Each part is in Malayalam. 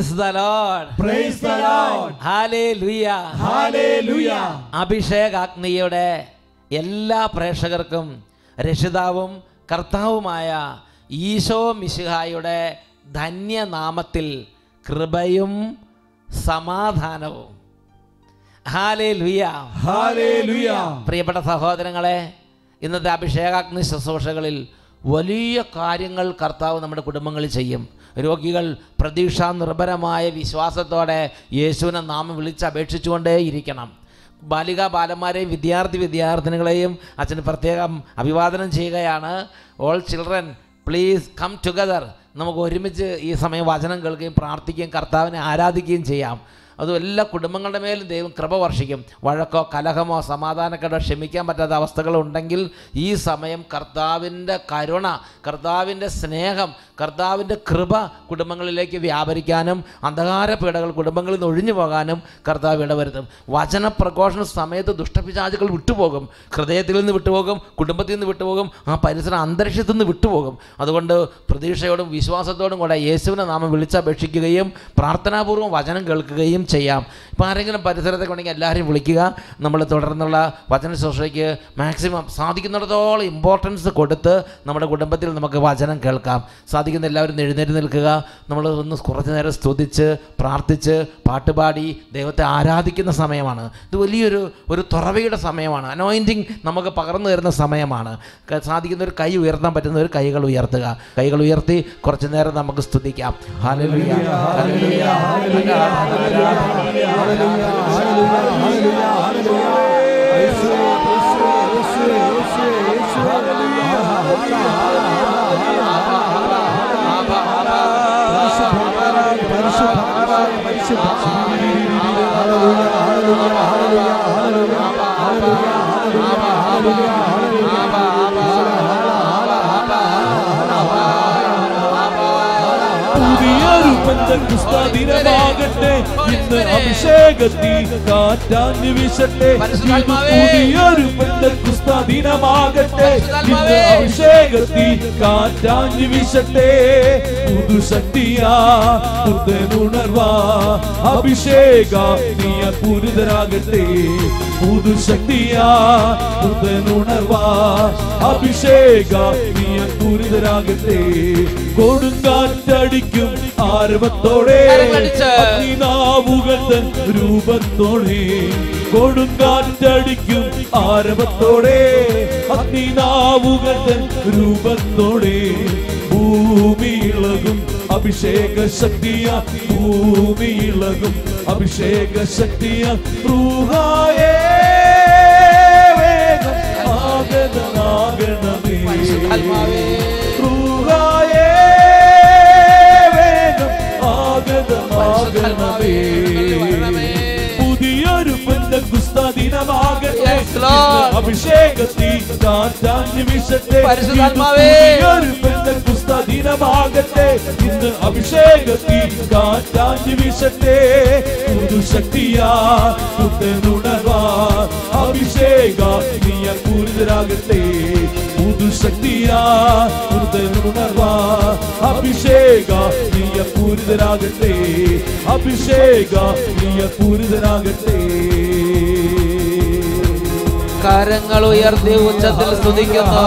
Price the Lord Praise the Lord. Hallelujah Hallelujah. അഭിഷേകാഗ്നിയുടെ എല്ലാ പ്രേക്ഷകർക്കും രക്ഷിതാവും കർത്താവുമായ ഈശോ മിശിഹായുടെ ധന്യനാമത്തിൽ കൃപയും സമാധാനവും. പ്രിയപ്പെട്ട സഹോദരങ്ങളെ ഇന്നത്തെ അഭിഷേകാഗ്നി ശുശ്രൂഷകളിൽ വലിയ കാര്യങ്ങൾ കർത്താവ് നമ്മുടെ കുടുംബങ്ങളിൽ ചെയ്യും രോഗികൾ പ്രതീക്ഷാ നിർഭരമായ വിശ്വാസത്തോടെ യേശുവിനെ നാമം വിളിച്ചപേക്ഷിച്ചുകൊണ്ടേ ഇരിക്കണം. ബാലിക ബാലന്മാരെയും വിദ്യാർത്ഥി വിദ്യാർത്ഥിനികളെയും അച്ഛൻ പ്രത്യേകം അഭിവാദനം ചെയ്യുകയാണ്. All children please come together നമുക്ക് ഒരുമിച്ച് ഈ സമയം വചനം കേൾക്കുകയും പ്രാർത്ഥിക്കുകയും കർത്താവിനെ ആരാധിക്കുകയും ചെയ്യാം. അതും എല്ലാ കുടുംബങ്ങളുടെ മേലും ദൈവം കൃപ വർഷിക്കും. വഴക്കോ കലഹമോ സമാധാനക്കേടോ ക്ഷമിക്കാൻ പറ്റാത്ത അവസ്ഥകളുണ്ടെങ്കിൽ ഈ സമയം കർത്താവിന്റെ കരുണ കർത്താവിന്റെ സ്നേഹം കർത്താവിന്റെ കൃപ കുടുംബങ്ങളിലേക്ക് വ്യാപരിക്കാനും അന്ധകാര പീഡകൾ കുടുംബങ്ങളിൽ നിന്ന് ഒഴിഞ്ഞു പോകാനും കർത്താവ് ഇടവരുത്തും. വചനപ്രഘോഷണ സമയത്ത് ദുഷ്ടപിശാചുകൾ വിട്ടുപോകും. ഹൃദയത്തിൽ നിന്ന് വിട്ടുപോകും കുടുംബത്തിൽ നിന്ന് വിട്ടുപോകും ആ പരിസര അന്തരീക്ഷത്തിൽ നിന്ന് വിട്ടുപോകും. അതുകൊണ്ട് പ്രതീക്ഷയോടും വിശ്വാസത്തോടും കൂടെ യേശുവിനെ നാമം വിളിച്ചപേക്ഷിക്കുകയും പ്രാർത്ഥനാപൂർവം വചനം കേൾക്കുകയും ചെയ്യാം. ഇപ്പോൾ ആരെങ്കിലും പരിസരത്തൊക്കെ ഉണ്ടെങ്കിൽ എല്ലാവരെയും വിളിക്കുക. നമ്മൾ തുടർന്നുള്ള വചന ശുശ്രൂഷയ്ക്ക് മാക്സിമം സാധിക്കുന്നിടത്തോളം ഇമ്പോർട്ടൻസ് കൊടുത്ത് നമ്മുടെ കുടുംബത്തിൽ നമുക്ക് വചനം കേൾക്കാം. സാധിക്കുന്ന എല്ലാവരും എഴുന്നേറ്റ് നിൽക്കുക. നമ്മൾ ഒന്ന് കുറച്ച് നേരം സ്തുതിച്ച് പ്രാർത്ഥിച്ച് പാട്ടുപാടി ദൈവത്തെ ആരാധിക്കുന്ന സമയമാണ്. ഇത് വലിയൊരു ഒരു തുറവയുടെ സമയമാണ്. അനോയിന്റിങ് നമുക്ക് പകർന്നു തരുന്ന സമയമാണ്. സാധിക്കുന്ന ഒരു കൈ ഉയർത്താൻ പറ്റുന്ന ഒരു കൈകൾ ഉയർത്തുക. കൈകൾ ഉയർത്തി കുറച്ചു നേരം നമുക്ക് സ്തുതിക്കാം. ഹല്ലേലൂയ ഹല്ലേലൂയ പുതിയൊരു ബന്ധക്രിസ്ത ദിനമാകട്ടെ ഇന്ന് അഭിഷേകത്തി കാറ്റാഞ്ഞു വീശട്ടെ. പുതിയൊരു ബന്ധക്രിസ്ത ദിനമാകട്ടെ ഇന്ന് അഭിഷേകത്തി കാറ്റാഞ്ഞു വീശട്ടെ. പുതുശക്തിയാ പുതനുണർവാ അഭിഷേക നീയ പുരിതരാകട്ടെ പുതുശക്തിയാ പുതനുണർവാ അഭിഷേക നീയ പൂരിതരാകട്ടെ. കൊടുങ്കാറ്റടിക്കും ആരവത്തോടെ. കരങ്ങളടിച്ച്. അഗ്നിനാവുകൾ തൻ രൂപത്തോടെ. കൊടുങ്കാറ്റടിക്കും ആരവത്തോടെ. അഗ്നിനാവുകത്തൻ രൂപത്തോടെ. ഭൂമിയിളകും അഭിഷേക ശക്തിയ ഭൂമിയിളകും അഭിഷേക ശക്തിയ റൂഹായേ. പരിശുദ്ധാത്മാവേ. റൂഹായേ വേഗം ആഗതമാകണമേ പുതിയൊരു കാറ്റാഞ്ഞു വീശട്ടെ. പരിശുദ്ധാത്മാവേ. ഒരു പെന്തക്കുസ്ത ദിനമാകട്ടെ. ഇന്ന് അഭിഷേകത്തിൽ കാറ്റാഞ്ഞു വീശട്ടെ. പുതുശക്തിയാ പുത്തനുണർവാ അഭിഷേക നീയ പൂരിതരാകട്ടെ. പുതുശക്തിയാ പുത്തനുണർവാ അഭിഷേക നീയ പൂരിതരാകട്ടെ. അഭിഷേക നീയ പൂരിതരാകട്ടെ. കരങ്ങൾ ഉയർത്തി ഉച്ചത്തിൽ സ്തുതിക്കുന്നു.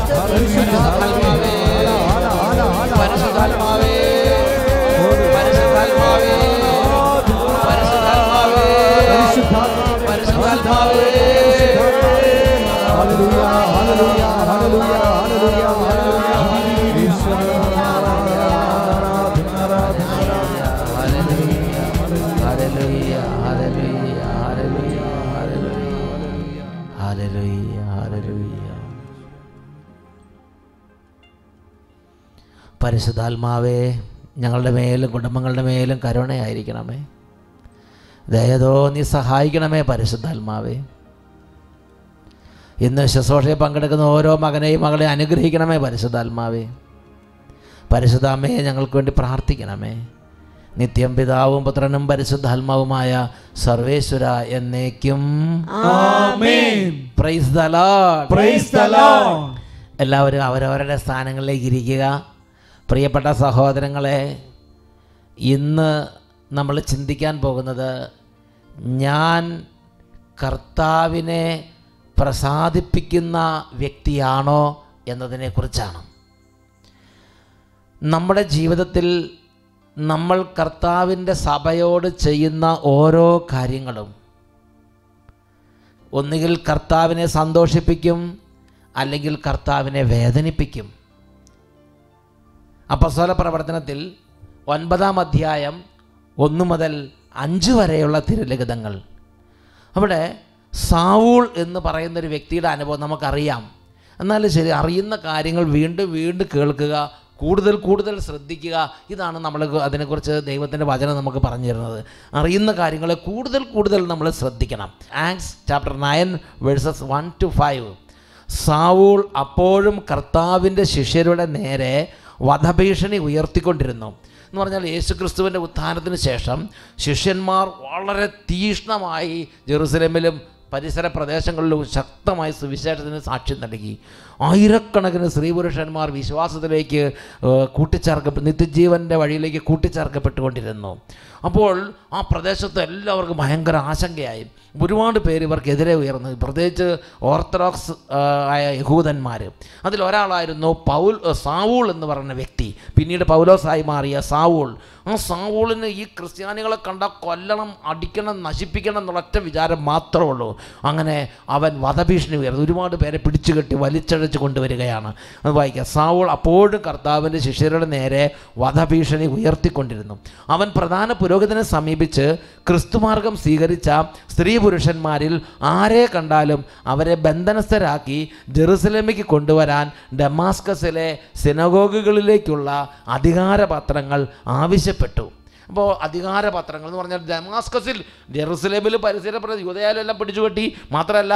പരിശുദ്ധാത്മാവേ ഞങ്ങളുടെ മേലും കുടുംബങ്ങളുടെ മേലും കരുണയായിരിക്കണമേ. ദയതോ നീ സഹായിക്കണമേ പരിശുദ്ധാത്മാവേ. ഇന്ന് ശുശ്രൂഷയിൽ പങ്കെടുക്കുന്ന ഓരോ മകനെയും മകളെ അനുഗ്രഹിക്കണമേ പരിശുദ്ധാത്മാവേ. പരിശുദ്ധാമ്മയെ ഞങ്ങൾക്ക് വേണ്ടി പ്രാർത്ഥിക്കണമേ. നിത്യം പിതാവും പുത്രനും പരിശുദ്ധാത്മാവുമായ സർവേശ്വര എന്നേക്കും. എല്ലാവരും അവരവരുടെ സ്ഥാനങ്ങളിലേക്ക് ഇരിക്കുക. പ്രിയപ്പെട്ട സഹോദരങ്ങളെ ഇന്ന് നമ്മൾ ചിന്തിക്കാൻ പോകുന്നത് ഞാൻ കർത്താവിനെ പ്രസാദിപ്പിക്കുന്ന വ്യക്തിയാണോ എന്നതിനെക്കുറിച്ചാണ്. നമ്മുടെ ജീവിതത്തിൽ നമ്മൾ കർത്താവിന്റെ സഭയോട് ചെയ്യുന്ന ഓരോ കാര്യങ്ങളും ഒന്നുകിൽ കർത്താവിനെ സന്തോഷിപ്പിക്കും അല്ലെങ്കിൽ കർത്താവിനെ വേദനിപ്പിക്കും. അപ്പസ്വല പ്രവർത്തനത്തിൽ ഒൻപതാം അധ്യായം ഒന്ന് മുതൽ അഞ്ച് വരെയുള്ള തിരുലിഖിതങ്ങൾ. അവിടെ സാവൂൾ എന്ന് പറയുന്ന ഒരു വ്യക്തിയുടെ അനുഭവം നമുക്കറിയാം. എന്നാലും ശരി അറിയുന്ന കാര്യങ്ങൾ വീണ്ടും വീണ്ടും കേൾക്കുക കൂടുതൽ കൂടുതൽ ശ്രദ്ധിക്കുക ഇതാണ് നമ്മൾ അതിനെക്കുറിച്ച് ദൈവത്തിന്റെ വചനം നമുക്ക് പറഞ്ഞു തരുന്നത് അറിയുന്ന കാര്യങ്ങളെ കൂടുതൽ കൂടുതൽ നമ്മൾ ശ്രദ്ധിക്കണം. ആങ്സ് chapter nine verses one two five. Saul അപ്പോഴും കർത്താവിന്റെ ശിഷ്യരുടെ നേരെ വധഭീഷണി ഉയർത്തിക്കൊണ്ടിരുന്നു. എന്ന് പറഞ്ഞാൽ യേശുക്രിസ്തുവിന്റെ ഉത്ഥാനത്തിന് ശേഷം ശിഷ്യന്മാർ വളരെ തീഷ്ണമായി ജെറുസലേമിലും പരിസര പ്രദേശങ്ങളിലും ശക്തമായി സുവിശേഷത്തിന് സാക്ഷ്യം നൽകി. ആയിരക്കണക്കിന് സ്ത്രീപുരുഷന്മാർ വിശ്വാസത്തിലേക്ക് കൂട്ടിച്ചേർക്ക നിത്യജീവന്റെ വഴിയിലേക്ക് കൂട്ടിച്ചേർക്കപ്പെട്ടുകൊണ്ടിരുന്നു. അപ്പോൾ ആ പ്രദേശത്ത് എല്ലാവർക്കും ഭയങ്കര ആശങ്കയായി. ഒരുപാട് പേര് ഇവർക്കെതിരെ ഉയർന്നത്. പ്രത്യേകിച്ച് ഓർത്തഡോക്സ് ആയ യഹൂദന്മാർ അതിലൊരാളായിരുന്നു പൗൽ സാവൂൾ എന്ന് പറയുന്ന വ്യക്തി. പിന്നീട് പൗലോസായി മാറിയ സാവൂൾ. ആ സാവൂളിന് ഈ ക്രിസ്ത്യാനികളെ കണ്ട കൊല്ലണം അടിക്കണം നശിപ്പിക്കണം എന്നുള്ള ഒറ്റ വിചാരം മാത്രമേ ഉള്ളൂ. അങ്ങനെ അവൻ വധഭീഷണി ഉയർന്നു. ഒരുപാട് പേരെ പിടിച്ചുകെട്ടി വലിച്ചഴച്ച് കൊണ്ടുവരികയാണ്. അത് വായിക്കുക സാവൂൾ അപ്പോഴും കർത്താവിന്റെ ശിഷ്യരുടെ നേരെ വധഭീഷണി ഉയർത്തിക്കൊണ്ടിരുന്നു. അവൻ പ്രധാന പുരോഹിതനെ സമീപിച്ച് ക്രിസ്തുമാർഗം സ്വീകരിച്ച സ്ത്രീ പുരുഷന്മാരിൽ ആരെ കണ്ടാലും അവരെ ബന്ധനസ്ഥരാക്കി ജെറുസലേമിലേക്ക് കൊണ്ടുവരാൻ ഡമാസ്കസിലെ സിനഗോഗുകളിലേക്കുള്ള അധികാരപത്രങ്ങൾ ആവശ്യപ്പെട്ടു. അപ്പോൾ അധികാരപത്രങ്ങൾ എന്ന് പറഞ്ഞാൽ ഡമാസ്കസിൽ ജെറുസലേമിൽ പരിസര യുവതയാലും എല്ലാം പിടിച്ചുകെട്ടി മാത്രമല്ല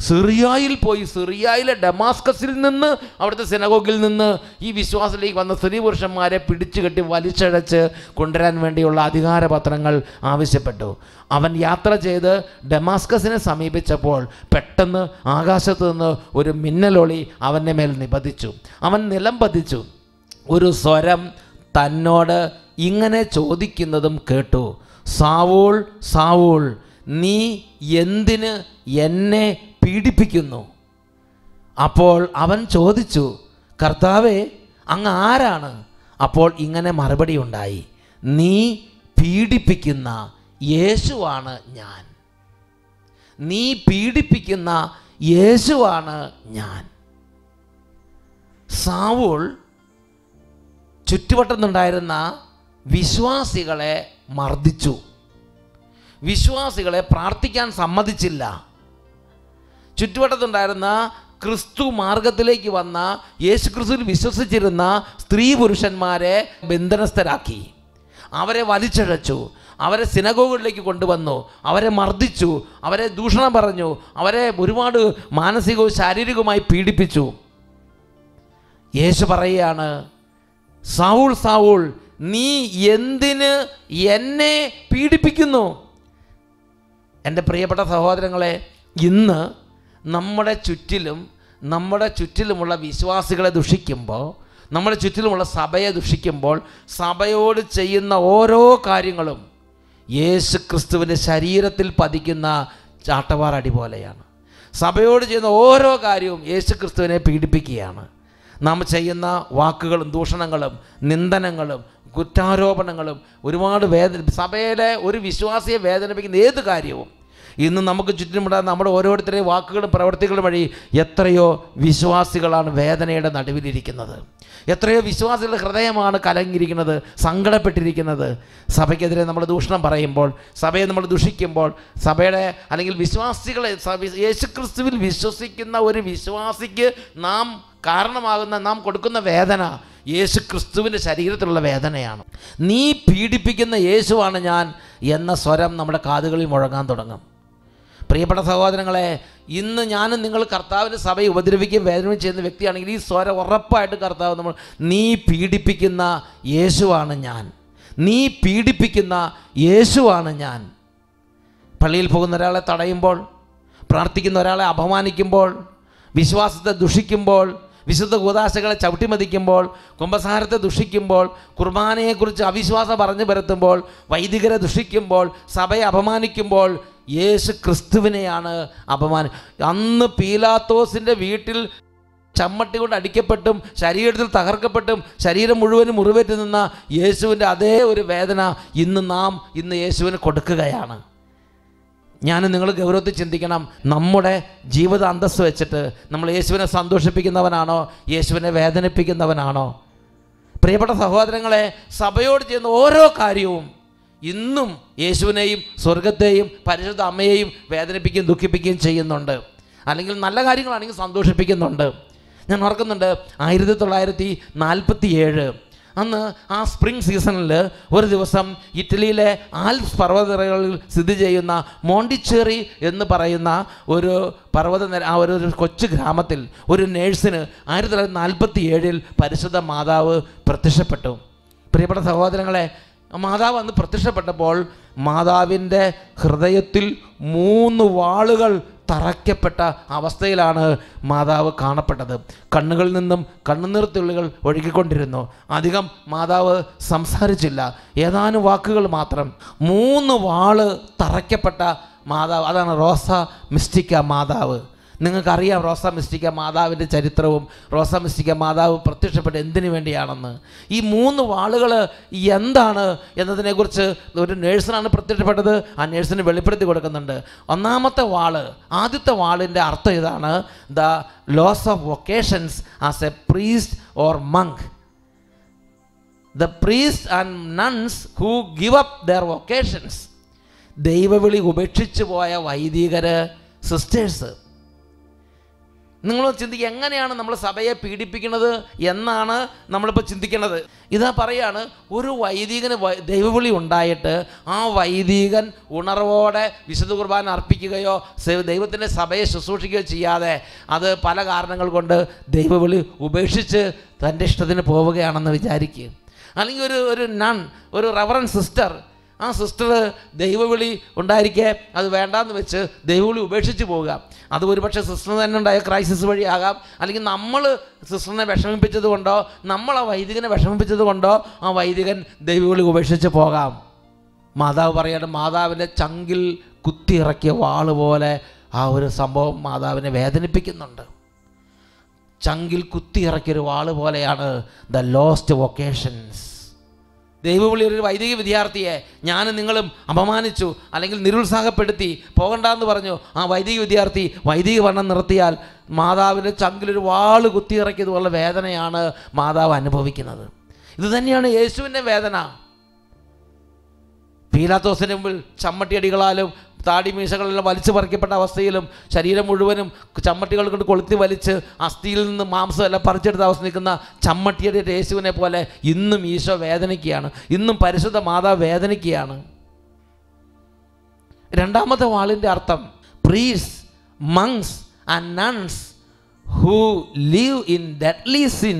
സിറിയായിൽ പോയി സിറിയയിലെ ഡമാസ്കസിൽ നിന്ന് അവിടുത്തെ സിനഗോഗിൽ നിന്ന് ഈ വിശ്വാസത്തിലേക്ക് വന്ന സ്ത്രീ പുരുഷന്മാരെ പിടിച്ചുകെട്ടി വലിച്ചഴച്ച് കൊണ്ടുവരാൻ വേണ്ടിയുള്ള അധികാരപത്രങ്ങൾ ആവശ്യപ്പെട്ടു. അവൻ യാത്ര ചെയ്ത് ഡമാസ്കസിനെ സമീപിച്ചപ്പോൾ പെട്ടെന്ന് ആകാശത്ത് നിന്ന് ഒരു മിന്നലൊളി അവന്റെ മേൽ നിപതിച്ചു. അവൻ നിലം പതിച്ചു. ഒരു സ്വരം തന്നോട് ഇങ്ങനെ ചോദിക്കുന്നതും കേട്ടു. സാവൂൾ സാവൂൾ നീ എന്തിന് എന്നെ പീഡിപ്പിക്കുന്നു. അപ്പോൾ അവൻ ചോദിച്ചു കർത്താവെ അങ്ങ് ആരാണ്? അപ്പോൾ ഇങ്ങനെ മറുപടി ഉണ്ടായി നീ പീഡിപ്പിക്കുന്ന യേശുവാണ് ഞാൻ. നീ പീഡിപ്പിക്കുന്ന യേശുവാണ് ഞാൻ. സാവൂൾ ചുറ്റുവട്ടത്തുണ്ടായിരുന്ന വിശ്വാസികളെ മർദ്ദിച്ചു. വിശ്വാസികളെ പ്രാർത്ഥിക്കാൻ സമ്മതിച്ചില്ല. ചുറ്റുവട്ടത്തുണ്ടായിരുന്ന ക്രിസ്തു മാർഗത്തിലേക്ക് വന്ന യേശു ക്രിസ്തുവിൽ വിശ്വസിച്ചിരുന്ന സ്ത്രീ പുരുഷന്മാരെ ബന്ധനസ്ഥരാക്കി. അവരെ വലിച്ചഴച്ചു അവരെ സിനഗോഗുകളിലേക്ക് കൊണ്ടുവന്നു അവരെ മർദ്ദിച്ചു അവരെ ദൂഷണം പറഞ്ഞു അവരെ ഒരുപാട് മാനസികവും ശാരീരികവുമായി പീഡിപ്പിച്ചു. യേശു പറയുകയാണ് സാവൂൾ സാവൂൾ നീ എന്തിന് എന്നെ പീഡിപ്പിക്കുന്നു? എന്റെ പ്രിയപ്പെട്ട സഹോദരങ്ങളെ ഇന്ന് നമ്മുടെ ചുറ്റിലും നമ്മുടെ ചുറ്റിലുമുള്ള വിശ്വാസികളെ ദുഷിക്കുമ്പോൾ നമ്മുടെ ചുറ്റിലുമുള്ള സഭയെ ദുഷിക്കുമ്പോൾ സഭയോട് ചെയ്യുന്ന ഓരോ കാര്യങ്ങളും യേശു ക്രിസ്തുവിന്റെ ശരീരത്തിൽ പതിക്കുന്ന ചാട്ടവാറടി പോലെയാണ്. സഭയോട് ചെയ്യുന്ന ഓരോ കാര്യവും യേശു ക്രിസ്തുവിനെ പീഡിപ്പിക്കുകയാണ്. നാം ചെയ്യുന്ന വാക്കുകളും ദൂഷണങ്ങളും നിന്ദനങ്ങളും കുറ്റാരോപണങ്ങളും ഒരുപാട് വേദന സഭയിലെ ഒരു വിശ്വാസിയെ വേദനിപ്പിക്കുന്ന ഏത് കാര്യവും ഇന്ന് നമുക്ക് ചുറ്റുമുള്ള നമ്മുടെ ഓരോരുത്തരുടെയും വാക്കുകളും പ്രവർത്തികളും വഴി എത്രയോ വിശ്വാസികളാണ് വേദനയുടെ നടുവിലിരിക്കുന്നത്. എത്രയോ വിശ്വാസികളുടെ ഹൃദയമാണ് കലങ്ങിയിരിക്കുന്നത് സങ്കടപ്പെട്ടിരിക്കുന്നത്. സഭയ്ക്കെതിരെ നമ്മൾ ദൂഷണം പറയുമ്പോൾ സഭയെ നമ്മൾ ദുഷിക്കുമ്പോൾ സഭയുടെ അല്ലെങ്കിൽ വിശ്വാസികളെ യേശുക്രിസ്തുവിൽ വിശ്വസിക്കുന്ന ഒരു വിശ്വാസിക്ക് നാം കാരണമാകുന്ന നാം കൊടുക്കുന്ന വേദന യേശു ക്രിസ്തുവിന്റെ ശരീരത്തിലുള്ള വേദനയാണ്. നീ പീഡിപ്പിക്കുന്ന യേശുവാണ് ഞാൻ എന്ന സ്വരം നമ്മുടെ കാതുകളിൽ മുഴങ്ങാൻ തുടങ്ങും. പ്രിയപ്പെട്ട സഹോദരങ്ങളെ ഇന്ന് ഞാനും നിങ്ങൾ കർത്താവിന്റെ സഭയെ ഉപദ്രവിക്കുകയും വേദനയും ചെയ്യുന്ന വ്യക്തിയാണെങ്കിൽ ഈ സ്വര ഉറപ്പായിട്ട് കർത്താവ് നമ്മൾ നീ പീഡിപ്പിക്കുന്ന യേശുവാണ് ഞാൻ. നീ പീഡിപ്പിക്കുന്ന യേശുവാണ് ഞാൻ. പള്ളിയിൽ പോകുന്ന ഒരാളെ തടയുമ്പോൾ പ്രാർത്ഥിക്കുന്ന ഒരാളെ അപമാനിക്കുമ്പോൾ വിശ്വാസത്തെ ദുഷിക്കുമ്പോൾ വിശുദ്ധ കൂതാശകളെ ചവിട്ടിമതിക്കുമ്പോൾ കുംഭസാരത്തെ ദുഷിക്കുമ്പോൾ കുർബാനയെക്കുറിച്ച് അവിശ്വാസം പറഞ്ഞു പരത്തുമ്പോൾ വൈദികരെ ദുഷിക്കുമ്പോൾ സഭയെ അപമാനിക്കുമ്പോൾ യേശു ക്രിസ്തുവിനെയാണ് അപമാനം. അന്ന് പീലാത്തോസിന്റെ വീട്ടിൽ ചമ്മട്ടി കൊണ്ട് അടിക്കപ്പെട്ടും ശരീരത്തിൽ തകർക്കപ്പെട്ടും ശരീരം മുഴുവനും മുറിവേറ്റ് നിന്ന യേശുവിന്റെ അതേ ഒരു വേദന ഇന്ന് നാം ഇന്ന് യേശുവിന് കൊടുക്കുകയാണ്. ഞാൻ നിങ്ങൾ ഗൗരവത്തിൽ ചിന്തിക്കണം നമ്മുടെ ജീവിത അന്തസ് വെച്ചിട്ട് നമ്മൾ യേശുവിനെ സന്തോഷിപ്പിക്കുന്നവനാണോ യേശുവിനെ വേദനിപ്പിക്കുന്നവനാണോ? പ്രിയപ്പെട്ട സഹോദരങ്ങളെ സഭയോട് ചെയ്യുന്ന ഓരോ കാര്യവും ഇന്നും യേശുവിനെയും സ്വർഗത്തെയും പരിശുദ്ധ അമ്മയെയും വേദനിപ്പിക്കുകയും ദുഃഖിപ്പിക്കുകയും ചെയ്യുന്നുണ്ട്. അല്ലെങ്കിൽ നല്ല കാര്യങ്ങളാണെങ്കിൽ സന്തോഷിപ്പിക്കുന്നുണ്ട്. ഞാൻ ഓർക്കുന്നുണ്ട് ആയിരത്തി തൊള്ളായിരത്തി നാൽപ്പത്തി ഏഴ് അന്ന് ആ സ്പ്രിംഗ് സീസണിൽ ഒരു ദിവസം ഇറ്റലിയിലെ ആൽപ്സ് പർവതനിരകളിൽ സ്ഥിതി ചെയ്യുന്ന മോണ്ടിച്ചേറി എന്ന് പറയുന്ന ഒരു പർവത ആ ഒരു കൊച്ചു ഗ്രാമത്തിൽ ഒരു നേഴ്സിന് ആയിരത്തി തൊള്ളായിരത്തി നാൽപ്പത്തി ഏഴിൽ പരിശുദ്ധ മാതാവ് പ്രത്യക്ഷപ്പെട്ടു. പ്രിയപ്പെട്ട സഹോദരങ്ങളെ മാതാവ് അന്ന് പ്രത്യക്ഷപ്പെട്ടപ്പോൾ മാതാവിന്റെ ഹൃദയത്തിൽ മൂന്ന് വാളുകൾ തറയ്ക്കപ്പെട്ട അവസ്ഥയിലാണ് മാതാവ് കാണപ്പെട്ടത്. കണ്ണുകളിൽ നിന്നും കണ്ണുനീർത്തുള്ളികൾ ഒഴുകിക്കൊണ്ടിരുന്നു. അധികം മാതാവ് സംസാരിച്ചില്ല. ഏതാനും വാക്കുകൾ മാത്രം. മൂന്ന് വാൾ തറയ്ക്കപ്പെട്ട മാതാവ് അതാണ് റോസ മിസ്റ്റിക്ക മാതാവ്. നിങ്ങൾക്കറിയാം റോസ മിസ്റ്റിക്ക മാതാവിന്റെ ചരിത്രവും റോസ മിസ്റ്റിക്ക മാതാവ് പ്രത്യക്ഷപ്പെട്ട് എന്തിനു വേണ്ടിയാണെന്ന്. ഈ മൂന്ന് വാളുകൾ എന്താണ് എന്നതിനെക്കുറിച്ച് ഒരു നേഴ്സിനാണ് പ്രത്യക്ഷപ്പെട്ടത്. ആ നേഴ്സിന് വെളിപ്പെടുത്തി കൊടുക്കുന്നുണ്ട്. ഒന്നാമത്തെ വാൾ ആദ്യത്തെ വാളിന്റെ അർത്ഥം ഇതാണ് the loss of vocations as a priest or monk. The priest and nuns who give up their vocations. ദൈവവിളി ഉപേക്ഷിച്ചു പോയ വൈദികര് സിസ്റ്റേഴ്സ് നിങ്ങൾ ചിന്തിക്കുക എങ്ങനെയാണ് നമ്മൾ സഭയെ പീഡിപ്പിക്കുന്നത് എന്നാണ് നമ്മളിപ്പോൾ ചിന്തിക്കുന്നത് ഇതാ പറയാണ് ഒരു വൈദികന് ദൈവവിളി ഉണ്ടായിട്ട് ആ വൈദികൻ ഉണർവോടെ വിശുദ്ധ കുർബാന അർപ്പിക്കുകയോ ദൈവത്തിന്റെ സഭയെ ശുശ്രൂഷിക്കുകയോ ചെയ്യാതെ അത് പല കാരണങ്ങൾ കൊണ്ട് ദൈവവിളി ഉപേക്ഷിച്ച് തന്റെ ഇഷ്ടത്തിന് പോവുകയാണെന്ന് വിചാരിക്കുക അല്ലെങ്കിൽ ഒരു ഒരു നൺ ഒരു റവറൻ സിസ്റ്റർ ആ സിസ്റ്റർ ദൈവവിളി ഉണ്ടായിരിക്കെ അത് വേണ്ടാന്ന് വെച്ച് ദൈവവിളി ഉപേക്ഷിച്ച് പോവുക. അത് ഒരുപക്ഷെ സിസ്റ്റർ തന്നെ ഉണ്ടായ ക്രൈസിസ് വഴിയാകാം. അല്ലെങ്കിൽ നമ്മൾ സിസ്റ്ററിനെ വിഷമിപ്പിച്ചത് കൊണ്ടോ നമ്മൾ ആ വൈദികനെ വിഷമിപ്പിച്ചത് കൊണ്ടോ ആ വൈദികൻ ദൈവവിളി ഉപേക്ഷിച്ച് പോകാം. മാതാവ് പറയാണ് മാതാവിന്റെ ചങ്കിൽ കുത്തിയിറക്കിയ വാൾ പോലെ ആ ഒരു സംഭവം മാതാവിനെ വേദനിപ്പിക്കുന്നുണ്ട്. ചങ്കിൽ കുത്തിയിറക്കിയൊരു വാൾ പോലെയാണ് ദ ലോസ്റ്റ് വൊക്കേഷൻസ് ദൈവവിളി ഒരു വൈദിക വിദ്യാർത്ഥിയെ ഞാൻ നിങ്ങളും അപമാനിച്ചു അല്ലെങ്കിൽ നിരുത്സാഹപ്പെടുത്തി പോകണ്ടെന്ന് പറഞ്ഞു. ആ വൈദിക വിദ്യാർത്ഥി വൈദിക വർണം നിർത്തിയാൽ മാതാവിന്റെ ചങ്കിലൊരു വാൾ കുത്തിയിറക്കിയതുപോലെ വേദനയാണ് മാതാവ് അനുഭവിക്കുന്നത്. ഇത് തന്നെയാണ് യേശുവിന്റെ വേദന. പീലാത്തോസിന് മുമ്പിൽ ചമ്മട്ടിയടികളാലും താടി മീശകളെല്ലാം വലിച്ചു പറിക്കപ്പെട്ട അവസ്ഥയിലും ശരീരം മുഴുവനും ചമ്മട്ടികൾ കൊണ്ട് കൊളുത്തി വലിച്ച് അസ്ഥിയിൽ നിന്ന് മാംസം എല്ലാം പറിച്ചെടുത്ത അവസ്ഥ നിൽക്കുന്ന ചമ്മട്ടിയുടെ യേശുവിനെ പോലെ ഇന്നും ഈശോ വേദനിക്കുകയാണ്. ഇന്നും പരിശുദ്ധ മാതാവ് വേദനിക്കുകയാണ്. രണ്ടാമത്തെ വാളിന്റെ അർത്ഥം priests monks and nuns who live in deadly sin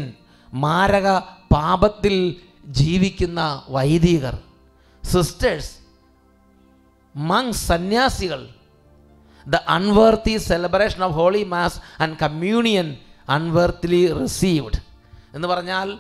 മാരക പാപത്തിൽ ജീവിക്കുന്ന വൈദികർ sisters monks സന്യാസികൾ the unworthy celebration of holy mass and communion unworthily received എന്ന് പറഞ്ഞാൽ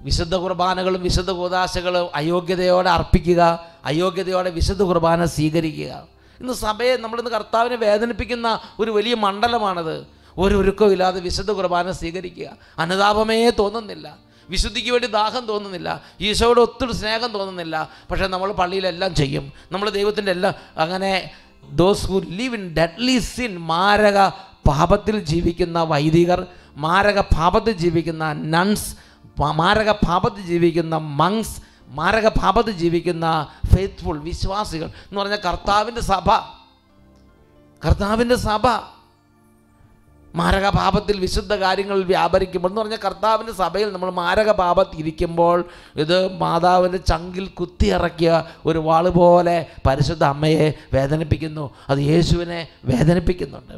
വിശുദ്ധ കുർബാനകളും വിശുദ്ധ കൂതാശകളും അയോഗ്യതയോടെ അർപ്പിക്കുക അയോഗ്യതയോടെ വിശുദ്ധ കുർബാന സ്വീകരിക്കുക. ഇന്ന് സഭയെ നമ്മളിന്ന് കർത്താവിനെ വേദനിപ്പിക്കുന്ന ഒരു വലിയ മണ്ഡലമാണത്. ഒരു ഒരുക്കമില്ലാതെ വിശുദ്ധ കുർബാന സ്വീകരിക്കുക. അനുതാപമേ തോന്നുന്നില്ല. വിശുദ്ധിക്ക് വേണ്ടി ദാഹം തോന്നുന്നില്ല. ഈശോയോട് ഒത്തിരി സ്നേഹം തോന്നുന്നില്ല. പക്ഷേ നമ്മൾ പള്ളിയിലെല്ലാം ചെയ്യും. നമ്മൾ ദൈവത്തിന്റെ എല്ലാം അങ്ങനെ those who live in deadly sin മാരക പാപത്തിൽ ജീവിക്കുന്ന വൈദികർ മാരക പാപത്തിൽ ജീവിക്കുന്ന നൺസ് മാരക പാപത്തിൽ ജീവിക്കുന്ന മങ്സ് മാരക പാപത്തിൽ ജീവിക്കുന്ന ഫെയ്ത്ത്ഫുൾ വിശ്വാസികൾ എന്ന് പറഞ്ഞാൽ കർത്താവിന്റെ സഭ. കർത്താവിന്റെ സഭ. മാരകപാപത്തിൽ വിശുദ്ധ കാര്യങ്ങൾ വ്യാപരിക്കുമ്പോൾ എന്ന് പറഞ്ഞാൽ കർത്താവിന്റെ സഭയിൽ നമ്മൾ മാരകപാപത്തിൽ ഇരിക്കുമ്പോൾ ഇത് മാതാവിന്റെ ചങ്കിൽ കുത്തിയിറക്കിയ ഒരു വാൾ പോലെ പരിശുദ്ധ അമ്മയെ വേദനിപ്പിക്കുന്നു. അത് യേശുവിനെ വേദനിപ്പിക്കുന്നുണ്ട്.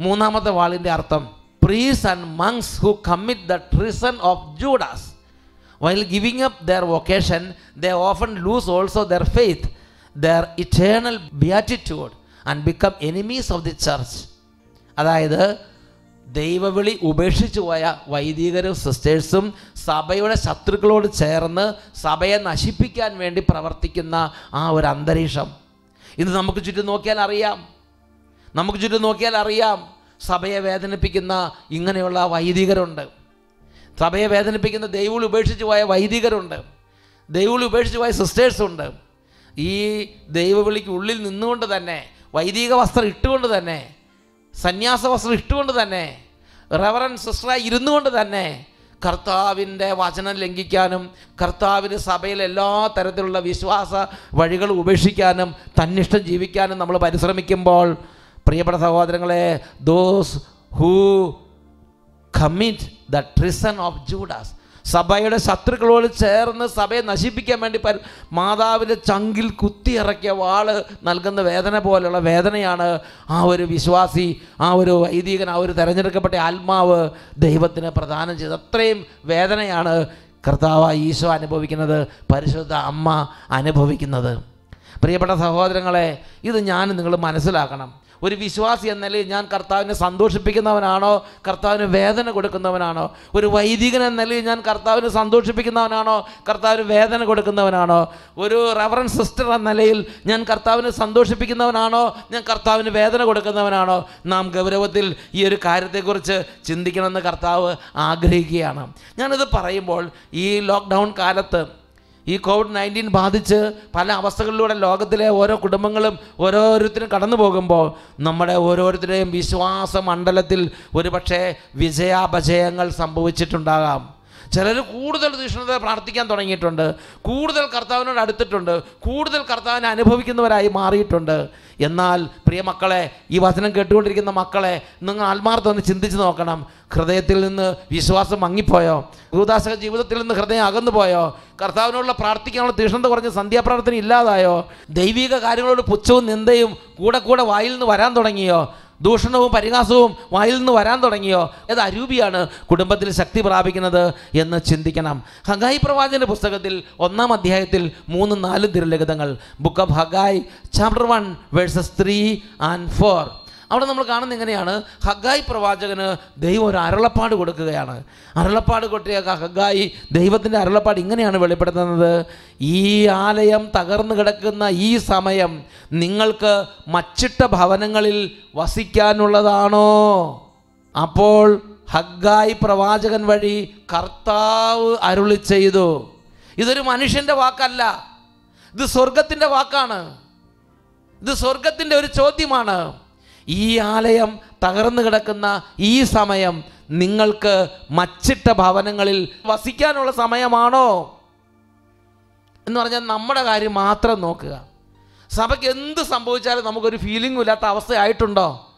മൂന്നാമത്തെ വാളിന്റെ അർത്ഥം priests and monks who commit the treason of Judas While giving up their vocation they often lose also their faith their eternal beatitude and become enemies of the church അതായത് ദൈവവിളി ഉപേക്ഷിച്ചു പോയ വൈദികരും സിസ്റ്റേഴ്സും സഭയുടെ ശത്രുക്കളോട് ചേർന്ന് സഭയെ നശിപ്പിക്കാൻ വേണ്ടി പ്രവർത്തിക്കുന്ന ആ ഒരു അന്തരീക്ഷം. ഇത് നമുക്ക് ചുറ്റും നോക്കിയാൽ അറിയാം. നമുക്ക് ചുറ്റും നോക്കിയാൽ അറിയാം. സഭയെ വേദനിപ്പിക്കുന്ന ഇങ്ങനെയുള്ള വൈദികരുണ്ട്. സഭയെ വേദനിപ്പിക്കുന്ന ദൈവവിളി ഉപേക്ഷിച്ചു പോയ വൈദികരുണ്ട്. ദൈവവിളി ഉപേക്ഷിച്ചു പോയ സിസ്റ്റേഴ്സുണ്ട്. ഈ ദൈവവിളിക്ക് ഉള്ളിൽ നിന്നുകൊണ്ട് തന്നെ വൈദിക വസ്ത്രം ഇട്ടുകൊണ്ട് തന്നെ സന്യാസ വസ്ത്രം ഇട്ടുകൊണ്ട് തന്നെ റവറൻ സിസ്റ്ററായി ഇരുന്നു കൊണ്ട് തന്നെ കർത്താവിന്റെ വചനം ലംഘിക്കാനും കർത്താവിന്റെ സഭയിൽ എല്ലാ തരത്തിലുള്ള വിശ്വാസ വഴികൾ ഉപേക്ഷിക്കാനും തന്നിഷ്ടം ജീവിക്കാനും നമ്മൾ പരിശ്രമിക്കുമ്പോൾ പ്രിയപ്പെട്ട സഹോദരങ്ങളെ those who commit the treason of Judas സഭയുടെ ശത്രുക്കളോട് ചേർന്ന് സഭയെ നശിപ്പിക്കാൻ വേണ്ടി പരി മാതാവിന്റെ ചങ്കിൽ കുത്തിയിറക്കിയ വാൾ നൽകുന്ന വേദന പോലെയുള്ള വേദനയാണ് ആ ഒരു വിശ്വാസി ആ ഒരു വൈദികൻ ആ ഒരു തിരഞ്ഞെടുക്കപ്പെട്ട ആത്മാവ് ദൈവത്തിന് പ്രദാനം ചെയ്ത് അത്രയും വേദനയാണ് കർത്താവ് ഈശോ അനുഭവിക്കുന്നത് പരിശുദ്ധ അമ്മ അനുഭവിക്കുന്നത്. പ്രിയപ്പെട്ട സഹോദരങ്ങളെ ഇത് ഞാൻ നിങ്ങൾ മനസ്സിലാക്കണം. ഒരു വിശ്വാസി എന്ന നിലയിൽ ഞാൻ കർത്താവിനെ സന്തോഷിപ്പിക്കുന്നവനാണോ? കർത്താവിന് വേദന കൊടുക്കുന്നവനാണോ? ഒരു വൈദികൻ എന്ന നിലയിൽ ഞാൻ കർത്താവിനെ സന്തോഷിപ്പിക്കുന്നവനാണോ? കർത്താവിന് വേദന കൊടുക്കുന്നവനാണോ? ഒരു റവറൻ സിസ്റ്റർ എന്ന നിലയിൽ ഞാൻ കർത്താവിനെ സന്തോഷിപ്പിക്കുന്നവനാണോ? ഞാൻ കർത്താവിന് വേദന കൊടുക്കുന്നവനാണോ? നാം ഗൗരവത്തിൽ ഈ ഒരു കാര്യത്തെക്കുറിച്ച് ചിന്തിക്കണമെന്ന് കർത്താവ് ആഗ്രഹിക്കുകയാണ്. ഞാനിത് പറയുമ്പോൾ ഈ ലോക്ക്ഡൗൺ കാലത്ത് ഈ കോവിഡ് നയന്റീൻ ബാധിച്ച് പല അവസ്ഥകളിലൂടെ ലോകത്തിലെ ഓരോ കുടുംബങ്ങളും ഓരോരുത്തരും കടന്നു പോകുമ്പോൾ നമ്മുടെ ഓരോരുത്തരുടെയും വിശ്വാസ മണ്ഡലത്തിൽ ഒരുപക്ഷെ വിജയാപജയങ്ങൾ സംഭവിച്ചിട്ടുണ്ടാകാം. ചിലർ കൂടുതൽ തീഷ്ണത പ്രാർത്ഥിക്കാൻ തുടങ്ങിയിട്ടുണ്ട്. കൂടുതൽ കർത്താവിനോട് അടുത്തിട്ടുണ്ട്. കൂടുതൽ കർത്താവിനെ അനുഭവിക്കുന്നവരായി മാറിയിട്ടുണ്ട്. എന്നാൽ പ്രിയ മക്കളെ ഈ വചനം കേട്ടുകൊണ്ടിരിക്കുന്ന മക്കളെ നിങ്ങൾ ആത്മാർത്ഥം ഒന്ന് ചിന്തിച്ച് നോക്കണം. ഹൃദയത്തിൽ നിന്ന് വിശ്വാസം മങ്ങിപ്പോയോ? ഗുരുദാസ ജീവിതത്തിൽ നിന്ന് ഹൃദയം അകന്നു പോയോ കർത്താവിനോടുള്ള പ്രാർത്ഥിക്കാനുള്ള തീഷ്ണത കുറഞ്ഞ് സന്ധ്യാപ്രാർത്ഥന ഇല്ലാതായോ? ദൈവിക കാര്യങ്ങളോട് പുച്ഛവും നിന്ദയും കൂടെ കൂടെ വായിൽ നിന്ന് വരാൻ തുടങ്ങിയോ? ദൂഷണവും പരിഹാസവും വായിൽ നിന്ന് വരാൻ തുടങ്ങിയോ? ഏത് അരൂപിയാണ് കുടുംബത്തിൽ ശക്തി പ്രാപിക്കുന്നത് എന്ന് ചിന്തിക്കണം. ഹഗായി പ്രവാചന്റെ പുസ്തകത്തിൽ ഒന്നാം അധ്യായത്തിൽ മൂന്നും നാലും തിരുലിഖിതങ്ങൾ. Book of Haggai chapter one verses three and four അവിടെ നമ്മൾ കാണുന്നത് എങ്ങനെയാണ്? ഹഗായി പ്രവാചകന് ദൈവം ഒരു അരുളപ്പാട് കൊടുക്കുകയാണ്. അരുളപ്പാട് കൊട്ടിയ ഹഗായി ദൈവത്തിന്റെ അരുളപ്പാട് ഇങ്ങനെയാണ് വെളിപ്പെടുത്തുന്നത്? ഈ ആലയം തകർന്നു കിടക്കുന്ന ഈ സമയം നിങ്ങൾക്ക് മച്ചിട്ട ഭവനങ്ങളിൽ വസിക്കാനുള്ളതാണോ? അപ്പോൾ ഹഗായി പ്രവാചകൻ വഴി കർത്താവ് അരുളി ചെയ്തു. ഇതൊരു മനുഷ്യന്റെ വാക്കല്ല. ഇത് സ്വർഗത്തിന്റെ വാക്കാണ്. ഇത് സ്വർഗത്തിന്റെ ഒരു ചോദ്യമാണ്. ഈ ആലയം തകർന്നു കിടക്കുന്ന ഈ സമയം നിങ്ങൾക്ക് മച്ചിട്ട ഭവനങ്ങളിൽ വസിക്കാനുള്ള സമയമാണോ? എന്ന് പറഞ്ഞാൽ നമ്മുടെ കാര്യം മാത്രം നോക്കുക. സഭയ്ക്ക് എന്ത് സംഭവിച്ചാലും നമുക്കൊരു ഫീലിംഗും ഇല്ലാത്ത അവസ്ഥയായിട്ടുണ്ടോ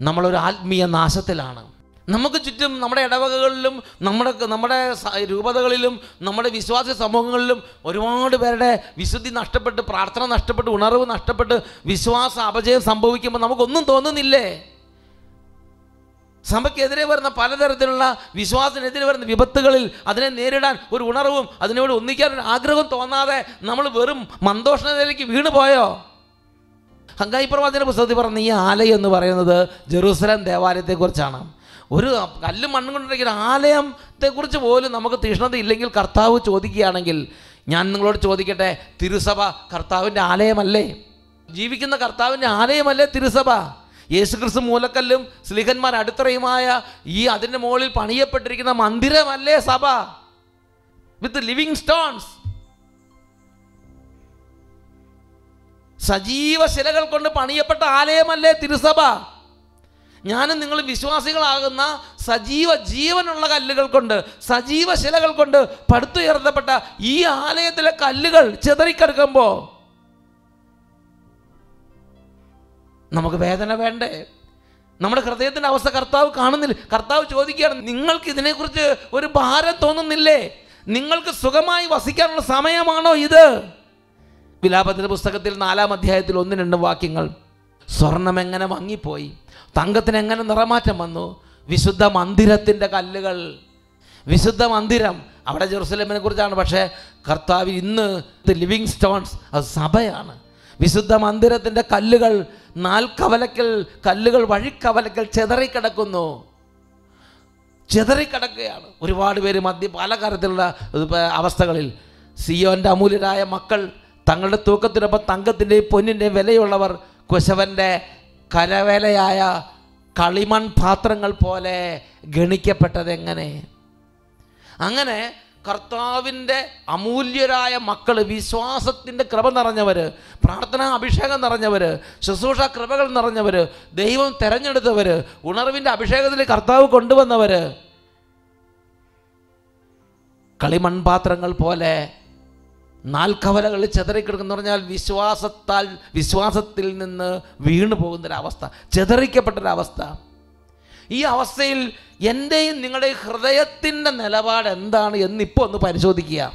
നമ്മളൊരു ആത്മീയ നാശത്തിലാണ്. നമുക്ക് ചുറ്റും നമ്മുടെ ഇടവകകളിലും നമ്മുടെ നമ്മുടെ രൂപതകളിലും നമ്മുടെ വിശ്വാസ സമൂഹങ്ങളിലും ഒരുപാട് പേരുടെ വിശുദ്ധി നഷ്ടപ്പെട്ട് പ്രാർത്ഥന നഷ്ടപ്പെട്ട് ഉണർവ് നഷ്ടപ്പെട്ട് വിശ്വാസ അപജയം സംഭവിക്കുമ്പോൾ നമുക്കൊന്നും തോന്നുന്നില്ലേ? സഭയ്ക്കെതിരെ വരുന്ന പലതരത്തിലുള്ള വിശ്വാസത്തിനെതിരെ വരുന്ന വിപത്തുകളിൽ അതിനെ നേരിടാൻ ഒരു ഉണർവും അതിനോട് ഒന്നിക്കാൻ ഒരു ആഗ്രഹവും തോന്നാതെ നമ്മൾ വെറും മന്ദോഷണതയിലേക്ക് വീണ് പോയോ? ഹങ്കായി പ്രവാചന പുസ്തകത്തിൽ പറഞ്ഞ ഈ ആലയം എന്ന് പറയുന്നത് ജെറൂസലം ദേവാലയത്തെക്കുറിച്ചാണ്. ഒരു കല്ലും മണ്ണും കൊണ്ടുണ്ടെങ്കിൽ ആലയത്തെക്കുറിച്ച് പോലും നമുക്ക് തീഷ്ണത ഇല്ലെങ്കിൽ കർത്താവ് ചോദിക്കുകയാണെങ്കിൽ ഞാൻ നിങ്ങളോട് ചോദിക്കട്ടെ തിരുസഭ കർത്താവിന്റെ ആലയമല്ലേ? ജീവിക്കുന്ന കർത്താവിന്റെ ആലയമല്ലേ തിരുസഭ? യേശുക്രിസ്തു മൂലക്കല്ലും സ്ലിഹന്മാർ അടിത്തറയുമായ ഈ അതിന്റെ മുകളിൽ പണിയപ്പെട്ടിരിക്കുന്ന മന്ദിരമല്ലേ സഭ? വിത്ത് ലിവിങ് സ്റ്റോൺസ് സജീവ ശിലകൾ കൊണ്ട് പണിയപ്പെട്ട ആലയമല്ലേ തിരുസഭ? ഞാനും നിങ്ങൾ വിശ്വാസികളാകുന്ന സജീവ ജീവനുള്ള കല്ലുകൾ കൊണ്ട് സജീവ ശിലകൾ കൊണ്ട് പടുത്തുയർത്തപ്പെട്ട ഈ ആലയത്തിലെ കല്ലുകൾ ചെതറിക്കെടുക്കുമ്പോൾ നമുക്ക് വേദന വേണ്ടേ? നമ്മുടെ ഹൃദയത്തിന്റെ അവസ്ഥ കർത്താവ് കാണുന്നില്ല. കർത്താവ് ചോദിക്കുകയാണ് നിങ്ങൾക്ക് ഇതിനെക്കുറിച്ച് ഒരു ഭാരം തോന്നുന്നില്ലേ? നിങ്ങൾക്ക് സുഖമായി വസിക്കാനുള്ള സമയമാണോ ഇത്? വിലാപത്തിന്റെ പുസ്തകത്തിൽ നാലാം അധ്യായത്തിൽ ഒന്ന് രണ്ട് വാക്യങ്ങൾ. സ്വർണം എങ്ങനെ മങ്ങിപ്പോയി തങ്കത്തിന് എങ്ങനെ നിറമാറ്റം വന്നു? വിശുദ്ധ മന്ദിരത്തിന്റെ കല്ലുകൾ. വിശുദ്ധ മന്ദിരം. അവിടെ ജെറുസലേമിനെ കുറിച്ചാണ്. പക്ഷേ കർത്താവ് ഇന്ന് ലിവിങ് സ്റ്റോൺസ് അത് സഭയാണ്. വിശുദ്ധ മന്ദിരത്തിന്റെ കല്ലുകൾ നാൽക്കവലക്കൽ കല്ലുകൾ വഴിക്കവലക്കൽ ചെതറിക്കിടക്കുന്നു. ചെതറിക്കിടക്കുകയാണ്. ഒരുപാട് പേര് മദ്യ പല കാര്യത്തിലുള്ള അവസ്ഥകളിൽ. സിയോന്റെ അമൂല്യരായ മക്കൾ തങ്ങളുടെ തൂക്കത്തിനൊപ്പം തങ്കത്തിന്റെയും പൊന്നിന്റെയും വിലയുള്ളവർ കുശവന്റെ കരവേലയായ കളിമൺ പാത്രങ്ങൾ പോലെ ഗണിക്കപ്പെട്ടത് എങ്ങനെ? അങ്ങനെ കർത്താവിന്റെ അമൂല്യരായ മക്കൾ വിശ്വാസത്തിന്റെ കൃപ നിറഞ്ഞവർ പ്രാർത്ഥനാ അഭിഷേകം നിറഞ്ഞവർ ശുശ്രൂഷ കൃപകൾ നിറഞ്ഞവർ ദൈവം തിരഞ്ഞെടുത്തവർ ഉണർവിന്റെ അഭിഷേകത്തിൽ കർത്താവ് കൊണ്ടുവന്നവർ കളിമൺപാത്രങ്ങൾ പോലെ നാൽക്കവലകളിൽ ചെതറിക്കിടക്കുന്ന പറഞ്ഞാൽ വിശ്വാസത്താൽ വിശ്വാസത്തിൽ നിന്ന് വീണു പോകുന്നൊരവസ്ഥ ചെതറിക്കപ്പെട്ടൊരവസ്ഥ. ഈ അവസ്ഥയിൽ എന്റെയും നിങ്ങളുടെയും ഹൃദയത്തിന്റെ നിലപാട് എന്താണ് എന്നിപ്പോൾ ഒന്ന് പരിശോധിക്കുക.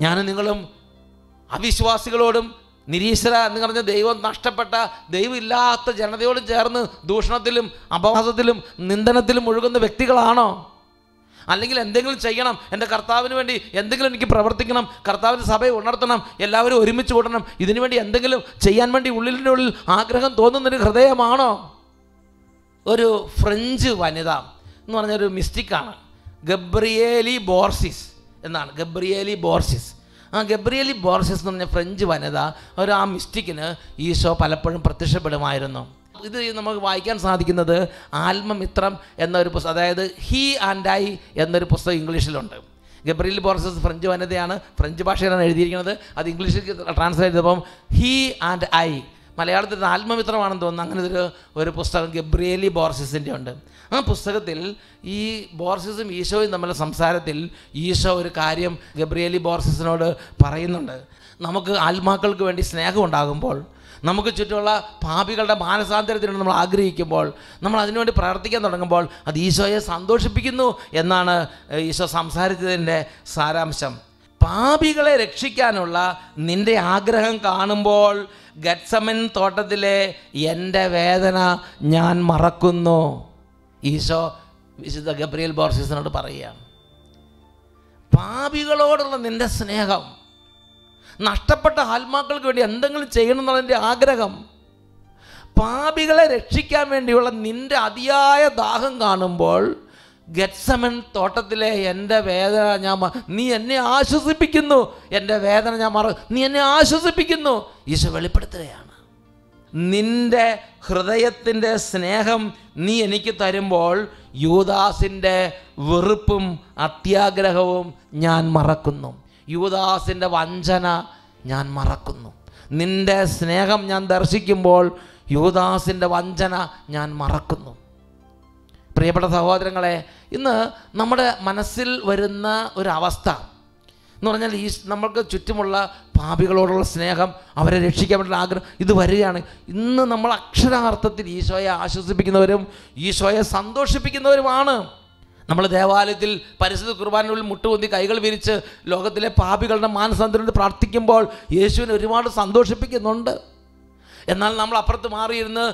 ഞാൻ നിങ്ങളും അവിശ്വാസികളോടും നിരീശ്വര എന്ന് പറഞ്ഞ ദൈവം നഷ്ടപ്പെട്ട ദൈവമില്ലാത്ത ജനതയോടും ചേർന്ന് ദൂഷണത്തിലും അപവാസത്തിലും നിന്ദനത്തിലും മുഴുകുന്ന വ്യക്തികളാണോ? അല്ലെങ്കിൽ എന്തെങ്കിലും ചെയ്യണം എന്റെ കർത്താവിന് വേണ്ടി എന്തെങ്കിലും എനിക്ക് പ്രവർത്തിക്കണം കർത്താവിന്റെ സഭയെ ഉണർത്തണം എല്ലാവരും ഒരുമിച്ച് കൂടണം ഇതിനു വേണ്ടി എന്തെങ്കിലും ചെയ്യാൻ വേണ്ടി ഉള്ളിന്റെ ഉള്ളിൽ ആഗ്രഹം തോന്നുന്നൊരു ഹൃദയമാണോ? ഒരു ഫ്രഞ്ച് വനിത എന്ന് പറഞ്ഞൊരു മിസ്റ്റിക്കാണ്. ഗബ്രിയേലി ബോർസിസ് എന്നാണ് ഗബ്രിയേലി ബോർസിസ്. ആ ഗബ്രിയേലി ബോർസിസ് എന്ന് പറഞ്ഞ ഫ്രഞ്ച് വനിത ഒരു ആ മിസ്റ്റിക്കിന് ഈശോ പലപ്പോഴും പ്രത്യക്ഷപ്പെടുമായിരുന്നു. ഇത് നമുക്ക് വായിക്കാൻ സാധിക്കുന്നത് ആത്മമിത്രം എന്നൊരു പുസ്തകം അതായത് ഹീ ആൻഡ് ഐ എന്നൊരു പുസ്തകം ഇംഗ്ലീഷിലുണ്ട്. ഗബ്രിൽ ബോർസസ് ഫ്രഞ്ച് വനിതയാണ് ഫ്രഞ്ച് ഭാഷയിലാണ് എഴുതിയിരിക്കുന്നത്. അത് ഇംഗ്ലീഷിൽ ട്രാൻസ്ലേറ്റ് ചെയ്തപ്പം ഹീ ആൻഡ് ഐ. മലയാളത്തിൽ ആത്മമിത്രമാണെന്ന് തോന്നുന്നു. അങ്ങനെ ഒരു ഒരു പുസ്തകം ഗബ്രിയേലി ബോർസിസിന്റെ ഉണ്ട്. ആ പുസ്തകത്തിൽ ഈ ബോർസിസും ഈശോയും തമ്മിലുള്ള സംസാരത്തിൽ ഈശോ ഒരു കാര്യം ഗബ്രിയേലി ബോർസിസിനോട് പറയുന്നുണ്ട്. നമുക്ക് ആത്മാക്കൾക്ക് വേണ്ടി സ്നേഹം ഉണ്ടാകുമ്പോൾ നമുക്ക് ചുറ്റുമുള്ള പാപികളുടെ മാനസാന്തരത്തിന് നമ്മൾ ആഗ്രഹിക്കുമ്പോൾ നമ്മൾ അതിനുവേണ്ടി പ്രവർത്തിക്കാൻ തുടങ്ങുമ്പോൾ അത് ഈശോയെ സന്തോഷിപ്പിക്കുന്നു എന്നാണ് ഈശോ സംസാരിച്ചതിന്റെ സാരാംശം. പാപികളെ രക്ഷിക്കാനുള്ള നിന്റെ ആഗ്രഹം കാണുമ്പോൾ ഗഡ്സമൻ തോട്ടത്തിലെ എന്റെ വേദന ഞാൻ മറക്കുന്നു. ഈശോ വിശുദ്ധ ഗബ്രിയൽ ബോർസിസിനോട് പറയുകയാണ് പാപികളോടുള്ള നിന്റെ സ്നേഹം നഷ്ടപ്പെട്ട ആത്മാക്കൾക്ക് വേണ്ടി എന്തെങ്കിലും ചെയ്യണം എന്നുള്ളതിന്റെ ആഗ്രഹം. പാപികളെ രക്ഷിക്കാൻ വേണ്ടിയുള്ള നിന്റെ അതിയായ ദാഹം കാണുമ്പോൾ ഗത്സമൻ തോട്ടത്തിലെ എന്റെ വേദന ഞാൻ നീ എന്നെ ആശ്വസിപ്പിക്കുന്നു. എന്റെ വേദന ഞാൻ മറ നീ എന്നെ ആശ്വസിപ്പിക്കുന്നു. ഈശോ വെളിപ്പെടുത്തുകയാണ്. നിന്റെ ഹൃദയത്തിന്റെ സ്നേഹം നീ എനിക്ക് തരുമ്പോൾ യൂദാസിന്റെ വെറുപ്പും അത്യാഗ്രഹവും ഞാൻ മറക്കുന്നു. യൂദാസിന്റെ വഞ്ചന ഞാൻ മറക്കുന്നു. നിന്റെ സ്നേഹം ഞാൻ ദർശിക്കുമ്പോൾ യുവദാസിന്റെ വഞ്ചന ഞാൻ മറക്കുന്നു. പ്രിയപ്പെട്ട സഹോദരങ്ങളെ ഇന്ന് നമ്മുടെ മനസ്സിൽ വരുന്ന ഒരവസ്ഥ എന്ന് പറഞ്ഞാൽ ഈ നമ്മൾക്ക് ചുറ്റുമുള്ള പാപികളോടുള്ള സ്നേഹം അവരെ രക്ഷിക്കാൻ വേണ്ടിയുള്ള ആഗ്രഹം ഇത് വരികയാണ്. ഇന്ന് നമ്മൾ അക്ഷരാർത്ഥത്തിൽ ഈശോയെ ആശ്വസിപ്പിക്കുന്നവരും ഈശോയെ സന്തോഷിപ്പിക്കുന്നവരുമാണ്. നമ്മൾ ദേവാലയത്തിൽ പരിശുദ്ധ കുർബാനയിൽ മുട്ടുകുന്തി കൈകൾ വിരിച്ച് ലോകത്തിലെ പാപികളുടെ മാനസാന്തരം പ്രാർത്ഥിക്കുമ്പോൾ യേശുവിനെ ഒരുപാട് സന്തോഷിപ്പിക്കുന്നുണ്ട്. എന്നാൽ നമ്മൾ അപ്പുറത്ത് മാറിയിരുന്ന്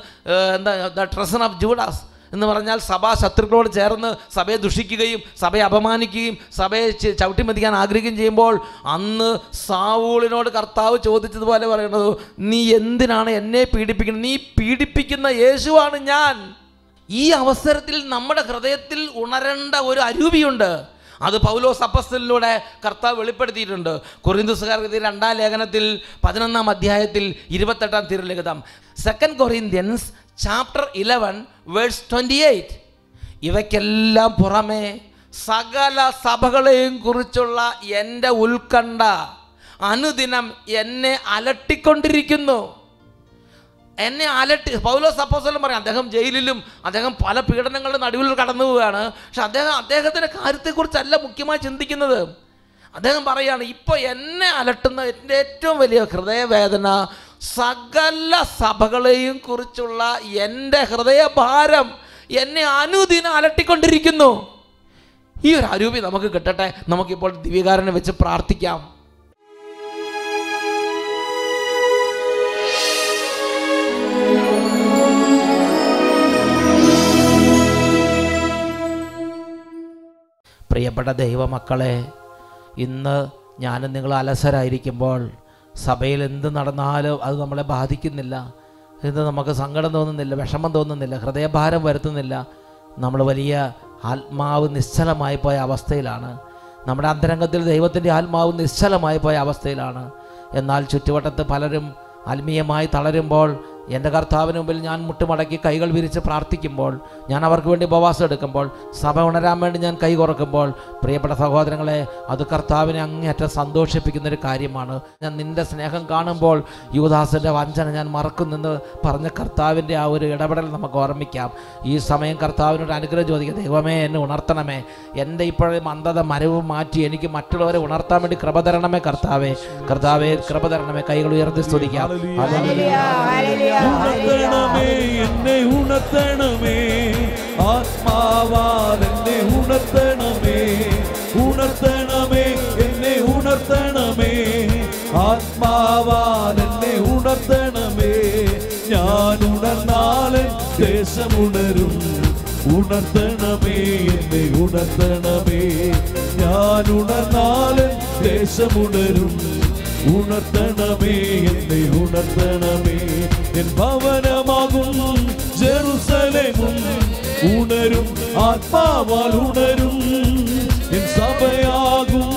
എന്താ ദ ട്രസൺ ഓഫ് ജൂഡാസ് എന്ന് പറഞ്ഞാൽ സഭാ ശത്രുക്കളോട് ചേർന്ന് സഭയെ ദുഷിക്കുകയും സഭയെ അപമാനിക്കുകയും സഭയെ ചവിട്ടിമെതിക്കാൻ ആഗ്രഹിക്കുകയും ചെയ്യുമ്പോൾ അന്ന് സാവൂളിനോട് കർത്താവ് ചോദിച്ചതുപോലെ പറയുന്നത് നീ എന്തിനാണ് എന്നെ പീഡിപ്പിക്കുന്നത്? നീ പീഡിപ്പിക്കുന്ന യേശുവാണ് ഞാൻ. ഈ അവസരത്തിൽ നമ്മുടെ ഹൃദയത്തിൽ ഉണരേണ്ട ഒരു അരൂപിയുണ്ട് അത് പൗലോസ് അപ്പസ്തലിലൂടെ കർത്താവ് വെളിപ്പെടുത്തിയിട്ടുണ്ട്. കൊറിന്തുസുകാർക്ക് രണ്ടാം ലേഖനത്തിൽ പതിനൊന്നാം അധ്യായത്തിൽ ഇരുപത്തെട്ടാം തിരുലിഖിതം second Corinthians chapter eleven verse twenty eight ഇവയ്ക്കെല്ലാം പുറമെ സകല സഭകളെയും കുറിച്ചുള്ള എന്റെ ഉത്കണ്ഠ അനുദിനം എന്നെ അലട്ടിക്കൊണ്ടിരിക്കുന്നു. എന്നെ അലട്ടി പൗലോസ് അപ്പോസ്തലൻ പറയാം അദ്ദേഹം ജയിലിലും അദ്ദേഹം പല പീഡനങ്ങളുടെ നടുവിൽ കടന്നു പോവുകയാണ്. പക്ഷെ അദ്ദേഹം അദ്ദേഹത്തിന്റെ കാര്യത്തെക്കുറിച്ചല്ല മുഖ്യമായി ചിന്തിക്കുന്നത്. അദ്ദേഹം പറയാണ് ഇപ്പോൾ എന്നെ അലട്ടുന്ന എന്റെ ഏറ്റവും വലിയ ഹൃദയവേദന സകല സഭകളെയും കുറിച്ചുള്ള എന്റെ ഹൃദയഭാരം എന്നെ അനുദിനം അലട്ടിക്കൊണ്ടിരിക്കുന്നു. ഈ ഒരു അരൂപി നമുക്ക് കിട്ടട്ടെ. നമുക്കിപ്പോൾ ദിവ്യകാരനെ വെച്ച് പ്രാർത്ഥിക്കാം. പ്രിയപ്പെട്ട ദൈവമക്കളെ ഇന്ന് ഞാനും നിങ്ങൾ അലസരായിരിക്കുമ്പോൾ സഭയിൽ എന്ത് നടന്നാലും അത് നമ്മളെ ബാധിക്കുന്നില്ല. ഇന്ന് നമുക്ക് സങ്കടം തോന്നുന്നില്ല വിഷമം തോന്നുന്നില്ല ഹൃദയഭാരം വരുത്തുന്നില്ല. നമ്മൾ വലിയ ആത്മാവ് നിശ്ചലമായി പോയ അവസ്ഥയിലാണ്. നമ്മുടെ അന്തരംഗത്തിൽ ദൈവത്തിന്റെ ആത്മാവ് നിശ്ചലമായി പോയ അവസ്ഥയിലാണ്. എന്നാൽ ചുറ്റുവട്ടത്ത് പലരും ആത്മീയമായി തളരുമ്പോൾ എന്റെ കർത്താവിന് മുമ്പിൽ ഞാൻ മുട്ടുമടക്കി കൈകൾ വിരിച്ച് പ്രാർത്ഥിക്കുമ്പോൾ ഞാൻ അവർക്ക് വേണ്ടി ഉപവാസം എടുക്കുമ്പോൾ സഭ ഉണരാൻ വേണ്ടി ഞാൻ കൈ കുറക്കുമ്പോൾ പ്രിയപ്പെട്ട സഹോദരങ്ങളെ അത് കർത്താവിനെ അങ്ങേയറ്റം സന്തോഷിപ്പിക്കുന്ന ഒരു കാര്യമാണ്. ഞാൻ നിന്റെ സ്നേഹം കാണുമ്പോൾ യുവദാസിന്റെ വഞ്ചന ഞാൻ മറക്കുന്നെന്ന് പറഞ്ഞ കർത്താവിന്റെ ആ ഒരു ഇടപെടൽ നമുക്ക് ഓർമ്മിക്കാം. ഈ സമയം കർത്താവിനോട് അനുഗ്രഹം ചോദിക്കുക ദൈവമേ എന്നെ ഉണർത്തണമേ. എന്റെ ഇപ്പോഴത്തെ മന്ദത മരവ് മാറ്റി എനിക്ക് മറ്റുള്ളവരെ ഉണർത്താൻ വേണ്ടി കൃപ തരണമേ കർത്താവേ. കർത്താവേ കൃപ തരണമേ. കൈകൾ ഉയർത്തി സ്തുതിക്കാം. ഉണർത്തണമേ എന്നെ ഉണർത്തണമേ. ആത്മാവാൽ എന്നെ ഉണർത്തണമേ. ഉണർത്തണമേ എന്നെ ഉണർത്തണമേ. ആത്മാവാൽ എന്നെ ഉണർത്തണമേ. ഞാൻ ഉണർന്നാലും ദേശമുണരും. ഉണർത്തണമേ എന്നെ ഉണർത്തണമേ. ഞാൻ ഉണർന്നാലും ദേശമുണരും. ഉണർത്തണമേ എന്നെ ഉണർത്തണമേ. എൻ ഭവനമാകും ജെറുസലേമും ഉണരും ആത്മാവാൽ ഉണരും. എൻ സഭയാകും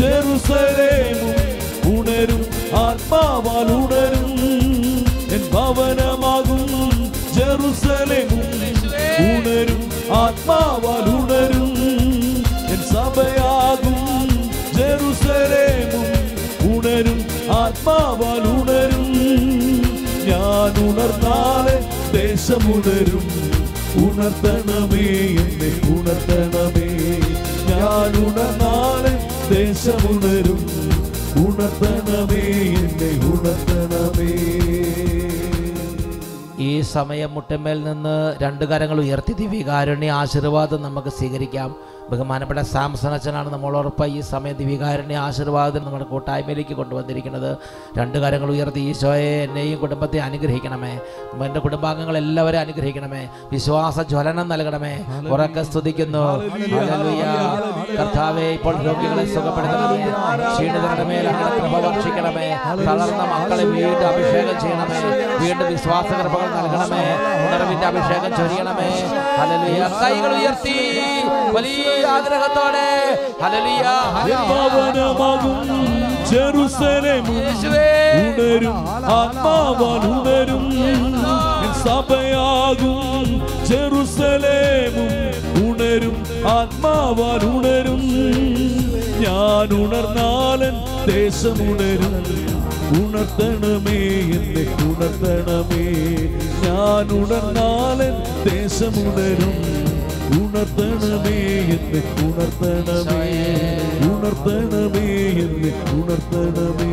ജെറുസലേമും ഉണരും ആത്മാവാൽ ഉണരും. എൻ ഭവനമാകും ജെറുസലേമും ഉണരും ആത്മാവാൽ ഉണരും. എൻ സഭയാകും ജെറുസലേമും ഉണരും ആത്മാവാൽ ഉണരും. ഞാൻ ഉണർന്നാലെ ദേശമുണരും ഉണർത്തണമേ എന്നെ ഉണർത്തണമേ സമയം മുട്ടമേൽ നിന്ന് രണ്ട് കരങ്ങൾ ഉയർത്തി. ദിവ്യകാരുണ്യ ആശീർവാദം നമുക്ക് സ്വീകരിക്കാം. ബഹുമാനപ്പെട്ട സാംസൺ അച്ഛനാണ് നമ്മളോടൊപ്പം ഈ സമയം ദിവ്യകാരുണ്യ ആശീർവാദം നമ്മുടെ കൂട്ടായ്മയിലേക്ക് കൊണ്ടുവന്നിരിക്കുന്നത്. രണ്ട് കരങ്ങൾ ഉയർത്തി ഈശോയെ എന്നെയും കുടുംബത്തെ അനുഗ്രഹിക്കണമേ. എന്റെ കുടുംബാംഗങ്ങൾ എല്ലാവരും അനുഗ്രഹിക്കണമേ. വിശ്വാസ ജ്വലനം നൽകണമേ. ഉറക്കെ സ്തുതിക്കുന്നു. കർത്താവേ ഇപ്പോൾ രോഗികളെ സുഖപ്പെടുത്തണമേ. ക്ഷീണിതരുടെ മേൽ അങ്ങനെ കൃപ വർഷിക്കണമേ തളർന്ന മക്കളെ വീണ്ടും അഭിഷേകം ചെയ്യണമേ. വീണ്ടും വിശ്വാസ കൃപകൾ നൽകണമേ ഉണർവിന്റെ അഭിഷേകം ചൊരിയണമേ. ഹലലിയ കൈകൾ ഉയർത്തി. വലിയ ആഗ്രഹത്തോടെ. ജെറുസലേമും. ഉണരും. ആത്മാവാൽ ഉണരും. സഭയാകും ജെറുസലേമും. ഉണരും. ആത്മാവാൻ ഉണരും. ഞാൻ ഉണർന്നാലൻ ദേശമുണരും ഉണർത്തണമേ എന്നെ ഉണർത്തണമേ. ഞാൻ ഉണർന്നാലൻ ദേശമുണരും ഉണർത്തണമേ എന്നെ ഉണർത്തണമേ. ഉണർത്തണമേ എന്നെ ഉണർത്തണമേ.